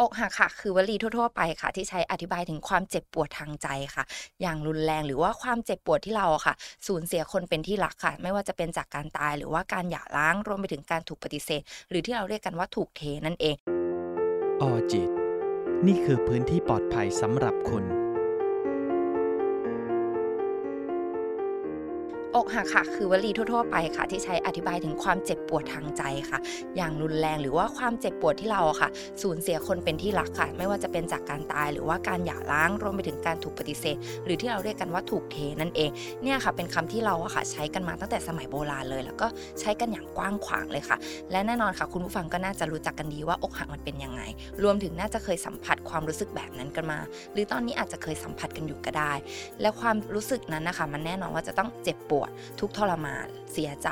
อกหักค่ะ คือวลีทั่ว ๆ ไปค่ะ ที่ใช้อธิบายถึงความเจ็บปวดทางใจค่ะ อย่างรุนแรงหรือว่าความเจ็บปวดที่เราค่ะ สูญเสียคนเป็นที่รักค่ะ ไม่ว่าจะเป็นจากการตายหรือว่าการหย่าร้างรวมไปถึงการถูกปฏิเสธ หรือที่เราเรียกกันว่าถูกเทนั่นเองออจิต นี่คือพื้นที่ปลอดภัยสำหรับคุณ อกหักค่ะคือวลีทั่วๆไปค่ะ ที่ใช้อธิบายถึงความเจ็บปวดทางใจค่ะ อย่างรุนแรงหรือว่าความเจ็บปวดที่เราค่ะ สูญเสียคนเป็นที่รักค่ะ ไม่ว่าจะเป็นจากการตายหรือว่าการหย่าร้างรวมไปถึงการถูกปฏิเสธ หรือที่เราเรียกกันว่าถูกเทนั่นเองเนี่ยค่ะเป็นคำที่เราอะค่ะ ใช้กันมาตั้งแต่สมัยโบราณเลย แล้วก็ใช้กันอย่างกว้างขวางเลยค่ะ และแน่นอนค่ะ คุณผู้ฟังก็น่าจะรู้จักกันดีว่าอกหักมันเป็นยังไง รวมถึงน่าจะเคยสัมผัสความรู้สึกแบบนั้นกันมา หรือตอนนี้อาจจะเคยสัมผัสกันอยู่ก็ได้ และความรู้สึกนั้นนะคะ มันแน่นอนว่าจะต้องเจ็บปวดทุกข์ทรมาน เสียใจ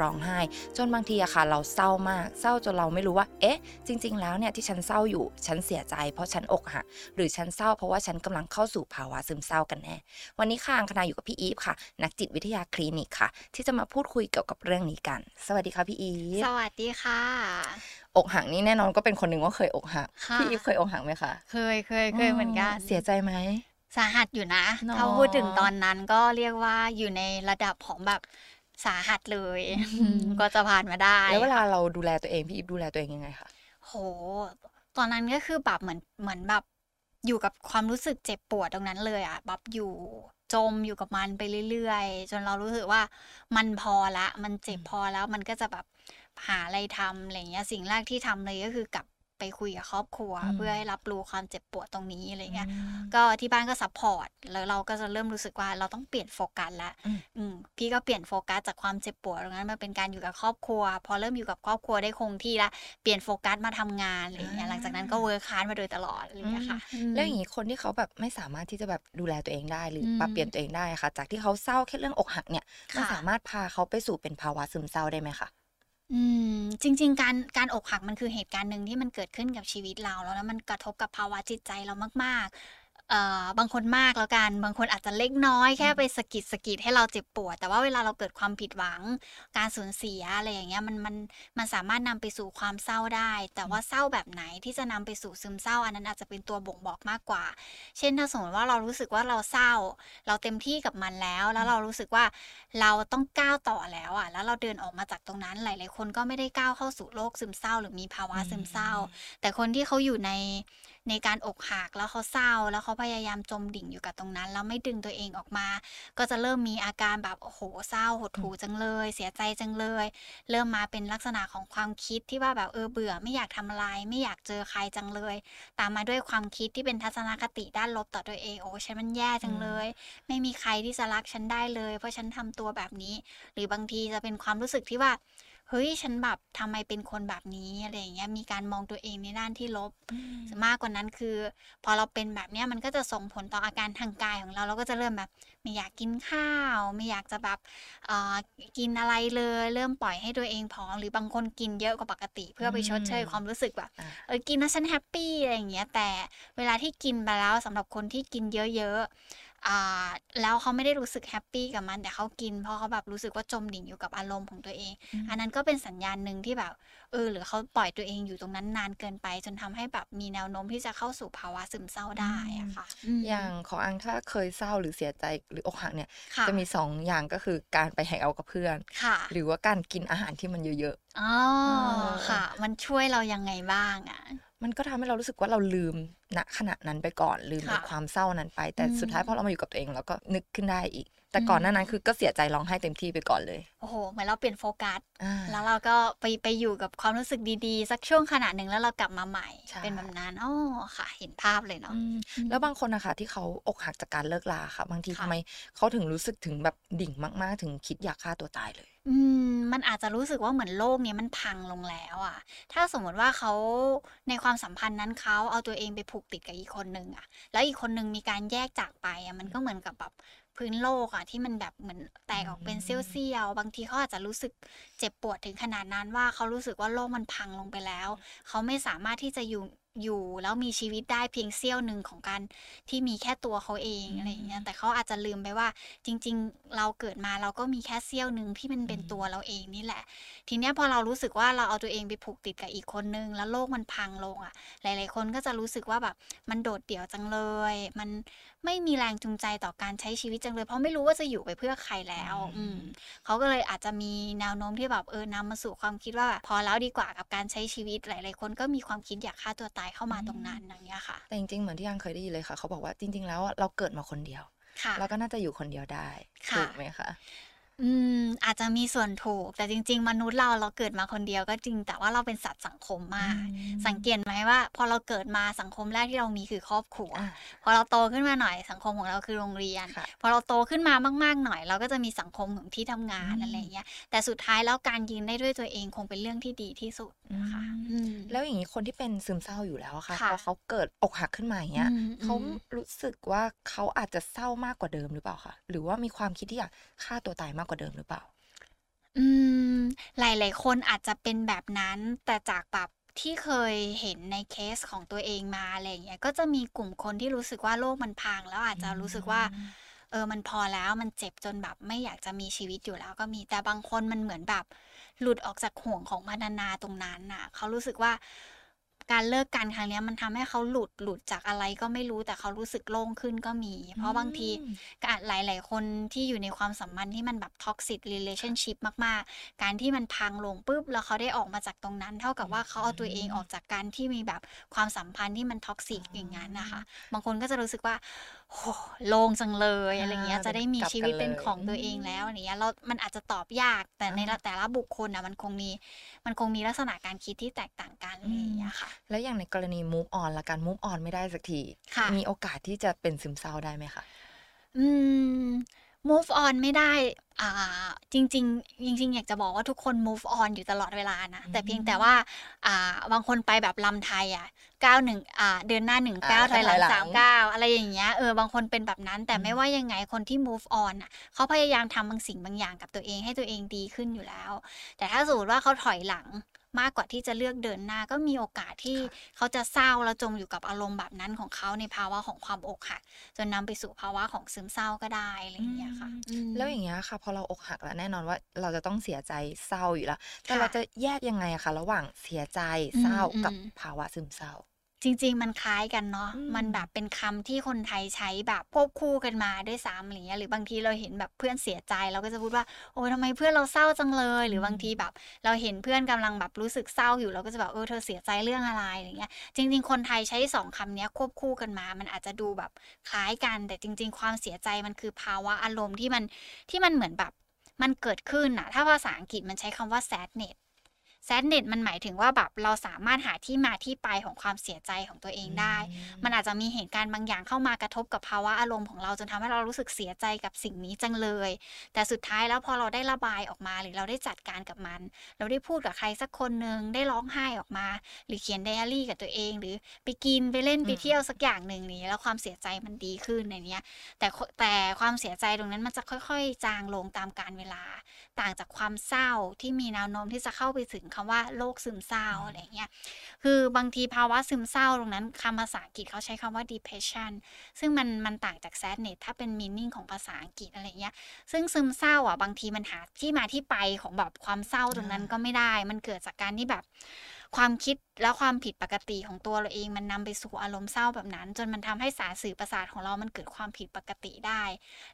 ร้องไห้ จนบางทีอะค่ะ เราเศร้ามาก เศร้าจนเราไม่รู้ว่า เอ๊ะ จริง ๆ แล้วเนี่ยที่ฉันเศร้าอยู่ ฉันเสียใจ เพราะฉันอกหัก หรือฉันเศร้าเพราะว่าฉันกำลังเข้าสู่ภาวะซึมเศร้ากันแน่ วันนี้ค่ะอังคณาอยู่กับพี่อีฟค่ะ นักจิตวิทยาคลินิกค่ะ ที่จะมาพูดคุยเกี่ยวกับเรื่องนี้กัน สวัสดีค่ะพี่อีฟ สวัสดีค่ะ อกหักนี่แน่นอนก็เป็นคนหนึ่งว่าเคยอกหักค่ะพี่อีฟเคยอกหักไหมคะ เคย เคย เคยเหมือนกัน เสียใจไหม สาหัสอยู่นะเนอะถ้าพูดถึงตอนนั้นก็เรียกว่าอยู่ในระดับของแบบสาหัสเลยอืมก็จะผ่านมาได้ แล้วเวลาเราดูแลตัวเอง พี่อีฟดูแลตัวเองยังไงคะโห ตอนนั้นก็คือแบบเหมือนเหมือนแบบอยู่กับความรู้สึกเจ็บปวดตรงนั้นเลยอะแบบอยู่จมอยู่กับมันไปเรื่อยๆ จนเรารู้สึกว่ามันพอละ มันเจ็บพอแล้วมันก็จะแบบหาอะไรทำอะไรเงี้ยสิ่งแรกที่ทำเลยก็คือกลับ ไปคุยกับครอบครัวอืมเพื่อให้รับรู้ความเจ็บปวดตรงนี้อะไรเงี้ยอืมก็ที่บ้านก็ support แล้วเราก็จะเริ่มรู้สึกว่าเราต้องเปลี่ยนโฟกัสแล้วอืมอืมพี่ก็เปลี่ยนโฟกัสจากความเจ็บปวดตรงนั้นมาเป็นการอยู่กับครอบครัว พอเริ่มอยู่กับครอบครัวได้คงที่ละเปลี่ยนโฟกัสมาทำงานอะไรอย่างเงี้ยหลังจากนั้นก็ work hard มาโดยตลอดอะไรอย่างเงี้ยค่ะแล้วอย่างนี้คนที่เขาแบบไม่สามารถที่จะแบบดูแลตัวเองได้หรืออมปรับเปลี่ยนตัวเองได้ค่ะ จากที่เขาเศร้าแค่เรื่องอกหักเนี่ยมันค่ะสามารถพาเขาไปสู่เป็นภาวะซึมเศร้าได้ไหมคะ อืม จริง ๆ การการอกหักมันคือเหตุการณ์หนึ่งที่มันเกิดขึ้นกับชีวิตเรา แล้วแล้วมันกระทบกับภาวะจิตใจเรามาก บางคนมากแล้วกัน บางคนอาจจะเล็กน้อย แค่ไปสะกิดสะกิดให้เราเจ็บปวด แต่ว่าเวลาเราเกิดความผิดหวัง การสูญเสียอะไรอย่างเงี้ยมันมันมันสามารถนำไปสู่ความเศร้าได้ แต่ว่าเศร้าแบบไหนที่จะนำไปสู่ซึมเศร้า อันนั้นอาจจะเป็นตัวบ่งบอกมากกว่า เช่นถ้าสมมติว่าเรารู้สึกว่าเราเศร้า เราเต็มที่กับมันแล้ว แล้วเรารู้สึกว่าเราต้องก้าวต่อแล้วอะ แล้วเราเดินออกมาจากตรงนั้นหลาย ๆ คนก็ไม่ได้ก้าวเข้าสู่โรคซึมเศร้า หรือมีภาวะซึมเศร้า แต่คนที่เขาอยู่ใน ในการอกหักแล้วเขาเศร้า แล้วเขาพยายามจมดิ่งอยู่กับตรงนั้น แล้วไม่ดึงตัวเองออกมา ก็จะเริ่มมีอาการแบบโอ้โหเศร้าหดหู่จังเลย เสียใจจังเลย เริ่มมาเป็นลักษณะของความคิดที่ว่าแบบเออเบื่อไม่อยากทำอะไรไม่อยากเจอใครจังเลย ตามมาด้วยความคิดที่เป็นทัศนคติด้านลบต่อตัวเองโอ้ฉันมันแย่จังเลย ไม่มีใครที่จะรักฉันได้เลย เพราะฉันทำตัวแบบนี้ หรือบางทีจะเป็นความรู้สึกที่ว่า เฮ้ยฉันแบบทำไมเป็นคนแบบนี้อะไรอย่างเงี้ยมีการมองตัวเองในด้านที่ลบมากกว่านั้นคือ พอเราเป็นแบบเนี้ยมันก็จะส่งผลต่ออาการทางกายของเราเราก็จะเริ่มแบบ ไม่อยากกินข้าว ไม่อยากจะแบบเอ่อกินอะไรเลย เริ่มปล่อยให้ตัวเองผอมหรือบางคนกินเยอะกว่าปกติ เพื่อไปชดเชยความรู้สึกแบบอ่าเออกินแล้วฉัน happy อะไรอย่างเงี้ยแต่เวลาที่กินไปแล้วสำหรับคนที่กินเยอะๆอ่า แล้วเขาไม่ได้รู้สึก happy กับมันแต่เขากิน เพราะเขาแบบรู้สึกว่าจมดิ่งอยู่กับอารมณ์ของตัวเอง อันนั้นก็เป็นสัญญาณหนึ่งที่แบบเออหรือเขาปล่อยตัวเองอยู่ตรงนั้นนานเกินไป จนทำให้แบบมีแนวโน้มที่จะเข้าสู่ภาวะซึมเศร้าได้อะค่ะมอย่างของอังถ้าเคยเศร้าหรือเสียใจหรืออกหักเนี่ยค่ะจะมีสองอย่างก็คือการไป hang out กับเพื่อนค่ะหรือว่าการกินอาหารที่มันเยอะอ๋อเออค่ะ มันช่วยเรายังไงบ้างอะๆมันก็ทำให้เรารู้สึกว่าเราลืม ณขณะนั้นไปก่อนลืมในค่ะความเศร้านั้นไป แต่อืมสุดท้ายพอเรามาอยู่กับตัวเองเราก็นึกขึ้นได้อีก แต่ก่อนหน้านั้นคือก็เสียใจร้องไห้เต็มที่ไปก่อนเลย โอ้โหเหมือนเราเปลี่ยนโฟกัสอ่าแล้วเราก็ไปไปอยู่กับความรู้สึกดีๆ สักช่วงขณะหนึ่งแล้วเรากลับมาใหม่ใช่เป็นแบบนั้นอ๋อค่ะ เห็นภาพเลยเนาะอืมอืมแล้วบางคนนะคะที่เขาอกหักจากการเลิกลาค่ะ บางทีค่ะทำไมเขาถึงรู้สึกถึงแบบดิ่งมาก ๆ ถึงคิดอยากฆ่าตัวตายเลยอืมมันอาจจะรู้สึกว่าเหมือนโลกเนี้ยมันพังลงแล้วอะ ถ้าสมมติว่าเขาในความสัมพันธ์นั้นเขาเอาตัวเองไปผูกติดกับอีกคนนึงอะแล้วอีกคนนึงมีการแยกจากไปอะมันก็เหมือนกับแบบพื้นโลกอะที่มันแบบเหมือนแตกออกเป็นอืมเสี้ยวๆบางทีเขาอาจจะรู้สึกเจ็บปวดถึงขนาดนั้นว่าเขารู้สึกว่าโลกมันพังลงไปแล้ว เขาไม่สามารถที่จะอยู่อยู่แล้วมีชีวิตได้เพียงเสี้ยวหนึ่งของการที่มีแค่ตัวเขาเองอืมอะไรอย่างเงี้ยแต่เขาอาจจะลืมไปว่าจริง ๆ เราเกิดมาเราก็มีแค่เสี้ยวหนึ่งที่มันเป็นอืมตัวเราเองนี่แหละ ทีเนี้ยพอเรารู้สึกว่าเราเอาตัวเองไปผูกติดกับอีกคนนึง แล้วโลกมันพังลงอะ หลาย ๆ คนก็จะรู้สึกว่าแบบมันโดดเดี่ยวจังเลย มันไม่มีแรงจูงใจต่อการใช้ชีวิตจังเลย เพราะไม่รู้ว่าจะอยู่ไปเพื่อใครแล้ว อืมเขาก็เลยอาจจะมีแนวโน้มที่แบบเออนำมาสู่ความคิดว่าแบบพอแล้วดีกว่ากับการใช้ชีวิตหลาย ๆ คนก็มีความคิดอยากฆ่าตัวตายเข้ามาตรงนั้นอย่างเงี้ยค่ะ แต่จริงๆเหมือนที่ยังเคยได้ยินเลยค่ะ เขาบอกว่าจริง ๆ แล้วอะเราเกิดมาคนเดียวค่ะเราก็น่าจะอยู่คนเดียวได้ค่ะถูกไหมคะ อืม อาจจะมีส่วนถูก แต่จริง ๆ มนุษย์เราเราเกิดมาคนเดียวก็จริง แต่ว่าเราเป็นสัตว์สังคมมาก สังเกตไหมว่า พอเราเกิดมาสังคมแรกที่เรามีคือครอบครัวอะพอเราโตขึ้นมาหน่อยสังคมของเราคือโรงเรียนค่ะพอเราโตขึ้นมามาก ๆ หน่อย เราก็จะมีสังคมของที่ทำงานอืมอะไรอย่างเงี้ย แต่สุดท้ายแล้วการยืนได้ด้วยตัวเองคงเป็นเรื่องที่ดีที่สุดนะคะอืมอืมแล้วอย่างนี้คนที่เป็นซึมเศร้าอยู่แล้วอะค่ะค่ะพอเขาเกิดอกหักขึ้นมาอย่างเงี้ยอืมเขาอืมรู้สึกว่าเขาอาจจะเศร้ามากกว่าเดิมหรือเปล่าคะหรือว่ามีความคิดที่อยากฆ่าตัวตายมากกว่าเดิมหรือเปล่า อืม หลาย ๆ คนอาจจะเป็นแบบนั้น แต่จากแบบที่เคยเห็นในเคสของตัวเองมาอะไรอย่างเงี้ยก็จะมีกลุ่มคนที่รู้สึกว่าโลกมันพัง แล้วอาจจะรู้สึกว่า เออมันพอแล้วมันเจ็บจนแบบไม่อยากจะมีชีวิตอยู่แล้วก็มีแต่บางคนมันเหมือนแบบ หลุดออกจากบ่วงของพันธนาการตรงนั้นน่ะ เขารู้สึกว่า การเลิกกันครั้งเนี้ยมันทำให้เขาหลุดหลุดจากอะไรก็ไม่รู้แต่เขารู้สึกโล่งขึ้นก็มี เพราะบางทีอืมการหลาย ๆ คนที่อยู่ในความสัมพันธ์ที่มันแบบท็อกซิ r รีเลชั่นชิพมาก ๆ การที่มันพังลงปุ๊บแล้วเขาได้ออกมาจากตรงนั้น เท่ากับว่าเขาเอาตัวเองออกจากการที่มีแบบความสัมพันธ์ที่มัน toxic อย่างนั้นนะคะบางคนก็จะรู้สึกว่าโหโล่งจังเลยอะไรเงี้ยอ่าจะได้มีกลับชีวิตกันเป็นเลยของตัวอืมเองแล้วอะไรเงี้ยเรามันอาจจะตอบยากแต่ในอ่าแต่ละบุคคลอะมันคงมีมันคงมีลักษณะการคิดที่แตกต่างกันอะไรอย่างเงี้ยค่ะแล้วอย่างในกรณี move on ละกัน move on ไม่ได้สักทีค่ะมีโอกาสที่จะเป็นซึมเศร้าได้ไหมคะอืม move on ไม่ได้อ่าจริงๆจริงๆอยากจะบอกว่าทุกคน move on อยู่ตลอดเวลานะ แต่เพียงแต่ว่าอ่าบางคนไปแบบลำไทยอะก้าวหนึ่งอ่าเดือนหน้าหนึ่งอ่าก้าวถอยหลัถอยงหลังสามก้าวอะไรอย่างเงี้ยเออบางคนเป็นแบบนั้น แต่อืมไม่ว่ายังไงคนที่ move on อะเขาพยายามทำบางสิ่งบางอย่างกับตัวเองให้ตัวเองดีขึ้นอยู่แล้ว แต่ถ้าสมมติว่าเขาถอยหลัง มากกว่าที่จะเลือกเดินหน้าก็มีโอกาสที่เขาจะเศร้าแล้วจมอยู่กับอารมณ์แบบนั้นของเขาในภาวะของความอกหักจนนำไปสู่ภาวะของซึมเศร้าก็ได้อะไรอย่างเงี้ยค่ะอืมแล้วอย่างเงี้ยค่ะ พอเราอกหักแล้วแน่นอนว่าเราจะต้องเสียใจเศร้าอยู่แล้วแต่ค่ะเราจะแยกยังไงอะคะระหว่างเสียใจเศร้าอืมกับอืมภาวะซึมเศร้า จริง ๆ มันคล้ายกันเนาะอืมมันแบบเป็นคำที่คนไทยใช้แบบควบคู่กันมาด้วยซ้ำอะไรเงี้ย หรือบางทีเราเห็นแบบเพื่อนเสียใจเราก็จะพูดว่า โอ้ยทำไมเพื่อนเราเศร้าจังเลย หรือมบางทีแบบ เราเห็นเพื่อนกำลังแบบรู้สึกเศร้าอยู่เราก็จะแบบเออเธอเสียใจเรื่องอะไรอะไรเงี้ย จริง ๆ คนไทยใช้สองคำเนี้ยควบคู่กันมา มันอาจจะดูแบบคล้ายกัน แต่จริง ๆ ความเสียใจมันคือภาวะอารมณ์ที่มันที่มันเหมือนแบบมันเกิดขึ้นอะถ้าภาษาอังกฤษมันใช้คำว่า sadness sadness มันหมายถึงว่าแบบเราสามารถหาที่มาที่ไปของความเสียใจของตัวเองได้ มันอาจจะมีเหตุการณ์บางอย่างเข้ามากระทบกับภาวะอารมณ์ของเราจนทำให้เรารู้สึกเสียใจกับสิ่งนี้จังเลย แต่สุดท้ายแล้วพอเราได้ระบายออกมาหรือเราได้จัดการกับมัน เราได้พูดกับใครสักคนหนึ่งได้ร้องไห้ออกมา หรือเขียนไดอารี่กับตัวเอง หรือไปกินไปเล่นไปอืมเที่ยวสักอย่างหนึ่งนี้แล้วความเสียใจมันดีขึ้นในเนี้ยแต่คแต่ความเสียใจตรงนั้นมันจะค่อย ๆ จางลงตามกาลเวลา ต่างจากความเศร้าที่มีแนวโน้มที่จะเข้าไปถึงคำว่าโรคซึมเศร้าอะไรเงี้ย คือบางทีภาวะซึมเศร้าตรงนั้นคำภาษาอังกฤษเขาใช้คำว่า depression ซึ่งมันมันต่างจาก sadness ถ้าเป็น meaning ของภาษาอังกฤษอะไรเงี้ย ซึ่งซึมเศร้าอะบางทีมันหาที่มาที่ไปของแบบความเศร้าตรงนั้นก็ไม่ได้ มันเกิดจากการที่แบบความคิดและความผิดปกติของตัวเราเองมันนำไปสู่อารมณ์เศร้าแบบนั้น จนมันทำให้สารสื่อประสาทของเรามันเกิดความผิดปกติได้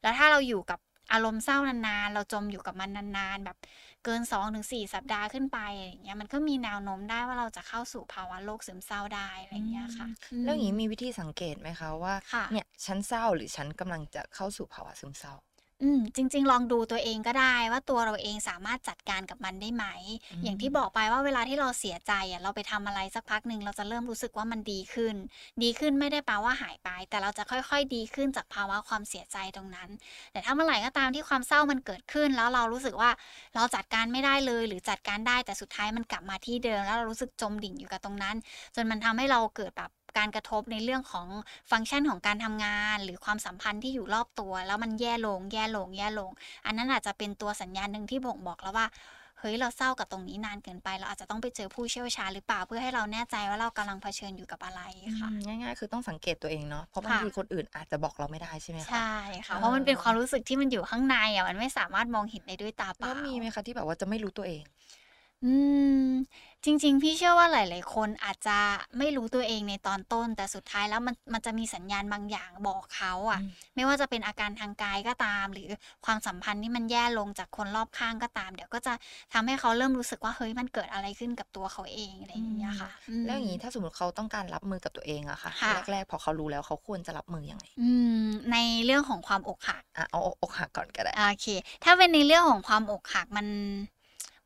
แล้วถ้าเราอยู่กับ อารมณ์เศร้านานๆ เราจมอยู่กับมันนานๆ แบบเกิน2อถึงสสัปดาห์ขึ้นไปอะไรอย่างเงี้ยมันก็มีแนวโน้มได้ว่าเราจะเข้าสู่ภาวะโรคซึมเศร้าได้อะไรอย่างเงี้ยค่ะแล้วอย่างนี้มีวิธีสังเกตไหมคะว่าค่ะเนี่ยฉันเศร้าหรือฉันกำลังจะเข้าสู่ภาวะซึมเศร้า อืมจริง ๆ ลองดูตัวเองก็ได้ว่าตัวเราเองสามารถจัดการกับมันได้ไหม อืม อย่างที่บอกไปว่าเวลาที่เราเสียใจอะเราไปทำอะไรสักพักหนึ่งเราจะเริ่มรู้สึกว่ามันดีขึ้น ดีขึ้นไม่ได้แปลว่าหายไป แต่เราจะค่อยๆ ดีขึ้นจากภาวะความเสียใจตรงนั้น แต่ถ้าเมื่อไหร่ก็ตามที่ความเศร้ามันเกิดขึ้น แล้วเรารู้สึกว่าเราจัดการไม่ได้เลย หรือจัดการได้แต่สุดท้ายมันกลับมาที่เดิม แล้วเรารู้สึกจมดิ่งอยู่กับตรงนั้น จนมันทำให้เราเกิดแบบ การกระทบในเรื่องของฟังก์ชันของการทำงาน หรือความสัมพันธ์ที่อยู่รอบตัว แล้วมันแย่ลงแย่ลงแย่ลง อันนั้นอาจจะเป็นตัวสัญญาณหนึ่งที่บ่งบอกแล้วว่าเฮ้ยเราเศร้ากับตรงนี้นานเกินไป เราอาจจะต้องไปเจอผู้เชี่ยวชาญหรือเปล่าเพื่อให้เราแน่ใจว่าเรากำลังเผชิญอยู่กับอะไรค่ะอืมง่ายๆ คือต้องสังเกตตัวเองเนาะเพราะบางค่ะทีคนอื่นอาจจะบอกเราไม่ได้ใช่ไหมคะใช่ค่ะอ่าเพราะมันเป็นความรู้สึกที่มันอยู่ข้างในอะมันไม่สามารถมองเห็นได้ด้วยตาเปแล้ล่าวมีไหมคะที่แบบว่าจะไม่รู้ตัวเอง อืม จริง ๆ พี่เชื่อว่าหลาย ๆ คนอาจจะไม่รู้ตัวเองในตอนต้น แต่สุดท้ายแล้วมันมันจะมีสัญญาณบางอย่างบอกเขาอะอืมไม่ว่าจะเป็นอาการทางกายก็ตาม หรือความสัมพันธ์ที่มันแย่ลงจากคนรอบข้างก็ตาม เดี๋ยวก็จะทำให้เขาเริ่มรู้สึกว่าเฮ้ยมันเกิดอะไรขึ้นกับตัวเขาเองอะไรอย่างเงี้ยค่ะมแล้วอย่างนี้ถ้าสมมติเขาต้องการรับมือกับตัวเองอะค่ะ ค่ะ แรกๆพอเขารู้แล้วเขาควรจะรับมือยังไงอืม ในเรื่องของความอกหัก อะเอาอกหักก่อนก็ได้ โอเค ถ้าเป็นในเรื่องของความอกหักมัน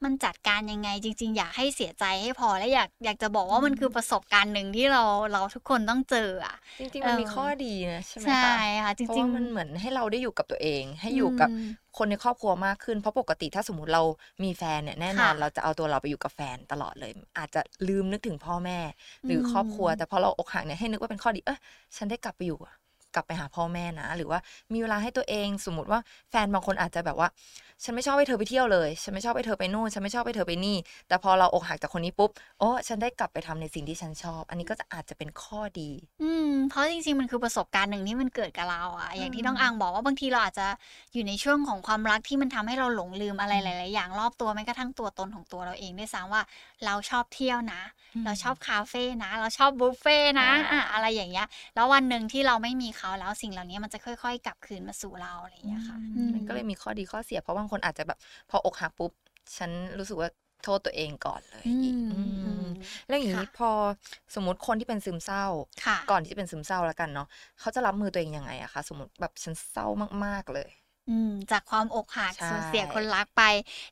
มันจัดการยังไงจริง ๆ อยากให้เสียใจให้พอและอยากอยากจะบอกว่ามันคือประสบการณ์หนึ่งที่เราเราทุกคนต้องเจออะจริงๆมันมีเออข้อดีนะใช่ไหมใช่คะค่ะจเพราะริงว่าๆมันเหมือนให้เราได้อยู่กับตัวเอง ให้อยู่กับอืมคนในครอบครัวมากขึ้นเพราะปกติถ้าสมมติเรามีแฟนเนี่ยแน่นอนค่ะเราจะเอาตัวเราไปอยู่กับแฟนตลอดเลย อาจจะลืมนึกถึงพ่อแม่ หรืออมครอบครัว แต่พอเราอกหักเนี่ยให้นึกว่าเป็นข้อดีเออฉันได้กลับไปอยู่อะ กลับไปหาพ่อแม่นะ หรือว่ามีเวลาให้ตัวเองสมมติว่าแฟนบางคนอาจจะแบบว่า ฉันไม่ชอบให้เธอไปเที่ยวเลย ฉันไม่ชอบให้เธอไปนู่นฉันไม่ชอบให้เธอไปนี่ แต่พอเราอกหักจากคนนี้ปุ๊บโอ้ฉันได้กลับไปทำในสิ่งที่ฉันชอบ อันนี้ก็จะอาจจะเป็นข้อดี อืมเพราะจริงๆมันคือประสบการณ์หนึ่งที่มันเกิดกับเราอะอย่างที่อืมน้องอังบอกว่าบางทีเราอาจจะอยู่ในช่วงของความรักที่มันทำให้เราหลงลืมอะไรอืมหลาย ๆ อย่างรอบตัวแม้กระทั่งตัวตนของตัวเราเองด้วยซ้ำว่าเราชอบเที่ยวนะอืมเราชอบคาเฟ่นะ เราชอบบุฟเฟ่ต์นะอ่าอะอะไรอย่างเงี้ย แล้ววันหนึ่งที่เราไม่มีเขาแล้วสิ่งเหล่านี้มันจะค่อยๆ กลับคืนมาสู่เราอะไรอย่างเงี้ยค่ะอืมมันก็เลยมีข้อดีข้อเสีย เพราะบางคนอาจจะแบบพออกหักปุ๊บ ฉันรู้สึกว่าโทษตัวเองก่อนเลยอือีกมอืมอืมแล้วอย่างนี้ค่ะพอสมมติคนที่เป็นซึมเศร้าค่ะก่อนที่จะเป็นซึมเศร้าแล้วกันเนาะเขาจะรับมือตัวเองยังไงอะคะสมมติแบบฉันเศร้ามากๆเลย อืมจากความอกหักใช่สูญเสียคนรักไป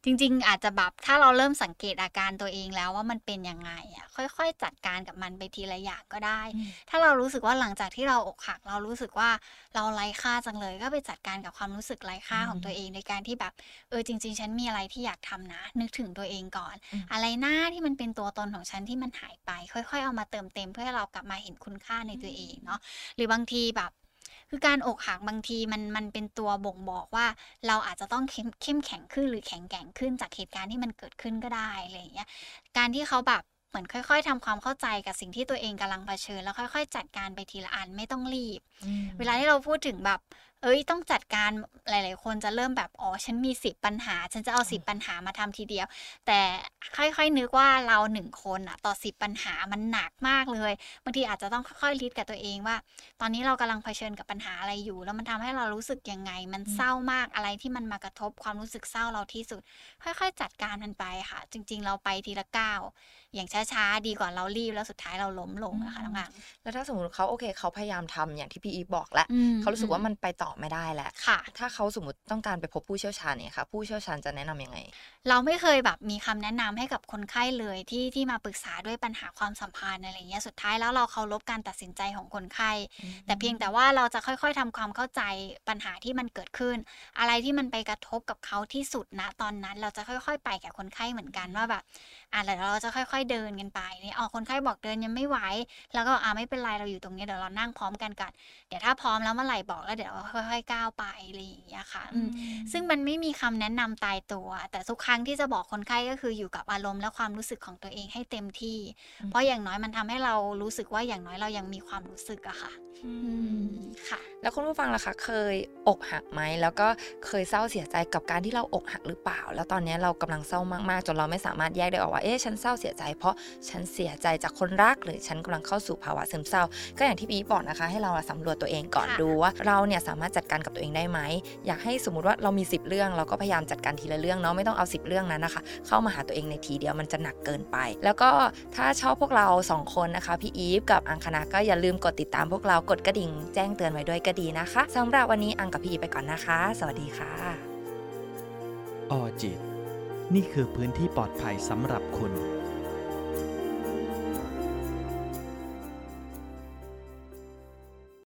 จริง ๆ อาจจะแบบถ้าเราเริ่มสังเกตอาการตัวเองแล้วว่ามันเป็นยังไงอะค่อย ๆ จัดการกับมันไปทีละอย่างก็ได้ ถ้าเรารู้สึกว่าหลังจากที่เราอกหัก เรารู้สึกว่าเราไร้ค่าจังเลย ก็ไปจัดการกับความรู้สึกไร้ค่าอืมของตัวเองในการที่แบบเออจริง ๆ ฉันมีอะไรที่อยากทำนะ นึกถึงตัวเองก่อนอืมอะไรหน้าที่มันเป็นตัวตนของฉันที่มันหายไป ค่อย ๆ เอามาเติมเต็มเพื่อให้เรากลับมาเห็นคุณค่าในตัวเองเนาะหรือบางทีแบบ คือการอกหักบางทีมันมันเป็นตัวบ่งบอกว่า เราอาจจะต้องเข้มเข้มแข็งขึ้นหรือแข็งแกร่งขึ้นจากเหตุการณ์ที่มันเกิดขึ้นก็ได้อะไรอย่างเงี้ยการที่เขาแบบเหมือนค่อย ๆทำความเข้าใจกับสิ่งที่ตัวเองกำลังเผชิญแล้วค่อย ๆ จัดการไปทีละอันไม่ต้องรีบอืมเวลาที่เราพูดถึงแบบ เอ้ยต้องจัดการหลาย ๆ คนจะเริ่มแบบอ๋อฉันมีสิบปัญหา ฉันจะเอาสิบปัญหามาทำทีเดียว แต่ค่อย ๆ นึกว่าเราหนึ่งคนอะต่อสิบปัญหามันหนักมากเลยบางทีอาจจะต้องค่อย ๆ ลิดกับตัวเองว่า ตอนนี้เรากำลังเผชิญกับปัญหาอะไรอยู่ แล้วมันทำให้เรารู้สึกยังไง มันอืมเศร้ามากอะไรที่มันมากระทบความรู้สึกเศร้าเราที่สุด ค่อย ๆ จัดการมันไปค่ะ จริง ๆ เราไปทีละก้าวอย่างช้า ๆ ดีกว่าเรารีบแล้วสุดท้ายเราล้มลงอะค่ะน้องอังแล้วถ้าสมมติเขาโอเคเขาพยายามทำอย่างที่พี่อีฟบอกแล้วอืมเขารู้สึกว่าอืมมันไปต่อไม่ได้แล้วค่ะ ถ้าเขาสมมติต้องการไปพบผู้เชี่ยวชาญเนี่ยค่ะ ผู้เชี่ยวชาญจะแนะนำยังไง เราไม่เคยแบบมีคำแนะนำให้กับคนไข้เลยที่ที่มาปรึกษาด้วยปัญหาความสัมพันธ์อะไรเงี้ยสุดท้ายแล้วเราเคารพการตัดสินใจของคนไข้ แต่เพียงแต่ว่าเราจะค่อยๆทำความเข้าใจปัญหาที่มันเกิดขึ้น อะไรที่มันไปกระทบกับเขาที่สุดนะตอนนั้น เราจะค่อยๆ ไปกับคนไข้เหมือนกันว่าแบบอะเดี๋ยวเราจะค่อย ๆเดินกันไปนี่อ๋อคนไข้บอกเดินยังไม่ไหวแล้วก็อะไม่เป็นไรเราอยู่ตรงนี้เดี๋ยวเรานั่งพร้อมกันก่อนเดี๋ยวถ้าพร้อมแล้วเมื่อไหร่บอกแล้วเดี๋ยวเราค่อยๆก้าวไปอะไรอย่างเงี้ยค่ะอืมซึ่งมันไม่มีคำแนะนำตายตัว แต่ทุกครั้งที่จะบอกคนไข้ก็คืออยู่กับอารมณ์และความรู้สึกของตัวเองให้เต็มที่อืมเพราะอย่างน้อยมันทำให้เรารู้สึกว่าอย่างน้อยเรายังมีความรู้สึกอะค่ะอืมค่ะ แล้วคุณผู้ฟังล่ะคะ เคยอกหักไหมแล้วก็เคยเศร้าเสียใจกับการที่เราอกหักหรือเปล่า แล้วตอนนี้เรากำลังเศร้ามากๆ จนเราไม่สามารถแยกได้ออกว่าเอ๊ะฉันเศร้าเสียใจ เพราะฉันเสียใจจากคนรักหรือฉันกำลังเข้าสู่ภาวะซึมเศร้า ก็อย่างที่พี่อีฟบอกนะคะ ให้เราอะสำรวจตัวเองก่อนค่ะดูว่าเราเนี่ยสามารถจัดการกับตัวเองได้ไหมอยากให้สมมติว่าเรามี 10 เรื่องเราก็พยายามจัดการทีละเรื่องเนาะไม่ต้องเอา 10 เรื่องนั้นนะคะ เข้ามาหาตัวเองในทีเดียวมันจะหนักเกินไป แล้วก็ถ้าชอบพวกเราสองคนนะคะพี่อีฟกับอังคณาก็อย่าลืมกดติดตามพวกเรากดกระดิ่งแจ้งเตือนไว้ด้วยก็ดีนะคะสำหรับวันนี้อังกับพี่อีฟไปก่อนนะคะ สวัสดีค่ะออจิต นี่คือพื้นที่ปลอดภัยสำหรับคุณ